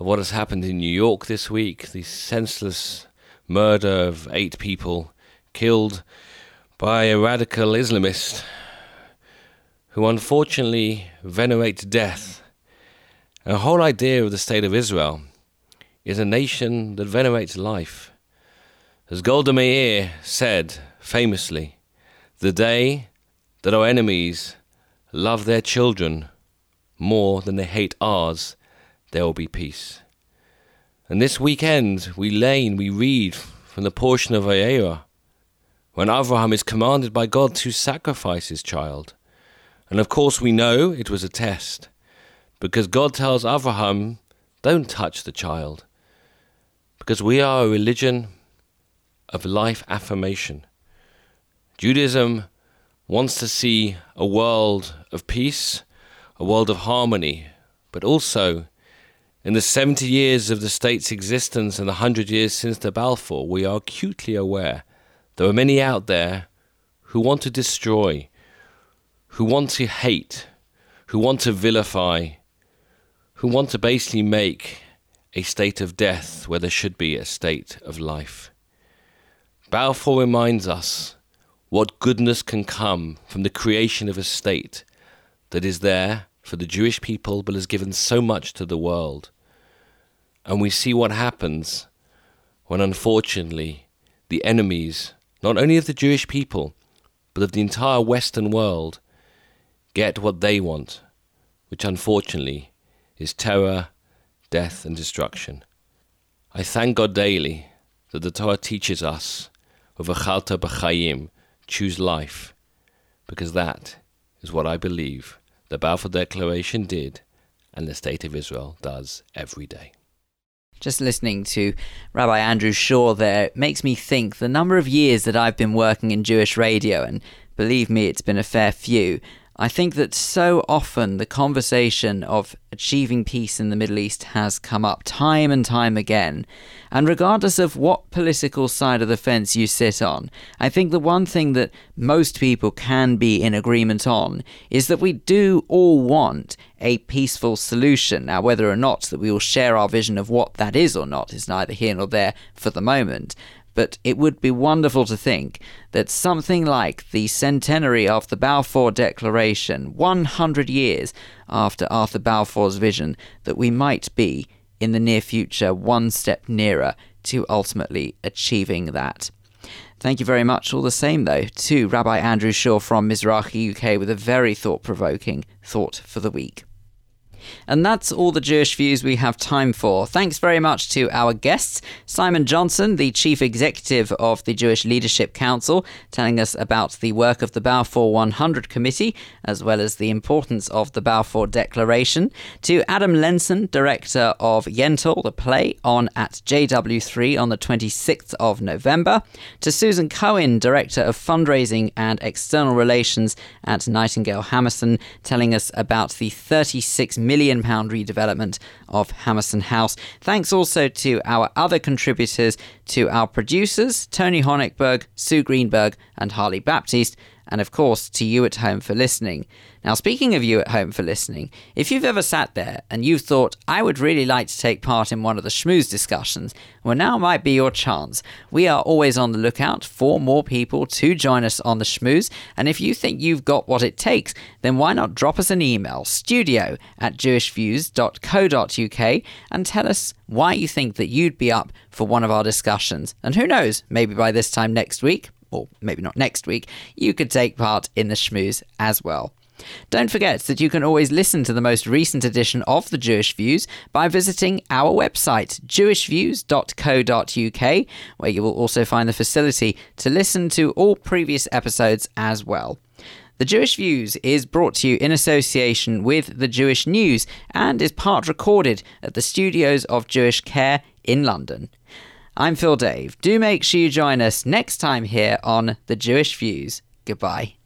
of what has happened in New York this week the senseless murder of eight people killed by a radical Islamist who unfortunately venerates death. And the whole idea of the State of Israel is a nation that venerates life. As Golda Meir said famously, the day that our enemies love their children more than they hate ours, there will be peace. And this weekend we lein, we read from the portion of Vayera when Abraham is commanded by God to sacrifice his child. And of course we know it was a test, because God tells Abraham, don't touch the child, because we are a religion of life affirmation. Judaism wants to see a world of peace, a world of harmony, but also in the 70 years of the state's existence and the 100 years since the Balfour, we are acutely aware there are many out there who want to destroy, who want to hate, who want to vilify, who want to basically make a state of death where there should be a state of life. Balfour reminds us what goodness can come from the creation of a state that is there for the Jewish people but has given so much to the world. And we see what happens when, unfortunately, the enemies, not only of the Jewish people, but of the entire Western world, get what they want, which unfortunately is terror, death, and destruction. I thank God daily that the Torah teaches us, V'chalta b'chayim, choose life, because that is what I believe the Balfour Declaration did and the State of Israel does every day. Just listening to Rabbi Andrew Shaw there makes me think the number of years that I've been working in Jewish radio, and believe me, it's been a fair few. I think that so often the conversation of achieving peace in the Middle East has come up time and time again. And regardless of what political side of the fence you sit on, I think the one thing that most people can be in agreement on is that we do all want a peaceful solution. Now, whether or not that we will share our vision of what that is or not is neither here nor there for the moment. But it would be wonderful to think that something like the centenary of the Balfour Declaration, 100 years after Arthur Balfour's vision, that we might be, in the near future, one step nearer to ultimately achieving that. Thank you very much, all the same, though, to Rabbi Andrew Shaw from Mizrachi UK with a very thought provoking thought for the week. And that's all the Jewish views we have time for. Thanks very much to our guests, Simon Johnson, the Chief Executive of the Jewish Leadership Council, telling us about the work of the Balfour 100 Committee, as well as the importance of the Balfour Declaration, to Adam Lenson, Director of Yentl, the play, on at JW3 on the 26th of November, to Susan Cohen, Director of Fundraising and External Relations at Nightingale Hammerson, telling us about the 36 million million pound redevelopment of Hammerson House. Thanks also to our other contributors, to our producers, Tony Honigberg, Sue Greenberg, and Harley Baptiste, and of course to you at home for listening. Now, speaking of you at home for listening, if you've ever sat there and you've thought, I would really like to take part in one of the schmooze discussions, well, now might be your chance. We are always on the lookout for more people to join us on the schmooze, and if you think you've got what it takes, then why not drop us an email, studio at jewishviews.co.uk, and tell us why you think that you'd be up for one of our discussions. And who knows, maybe by this time next week, or maybe not next week, you could take part in the schmooze as well. Don't forget that you can always listen to the most recent edition of the Jewish Views by visiting our website, jewishviews.co.uk, where you will also find the facility to listen to all previous episodes as well. The Jewish Views is brought to you in association with the Jewish News and is part recorded at the studios of Jewish Care in London. I'm Phil Dave. Do make sure you join us next time here on The Jewish Views. Goodbye.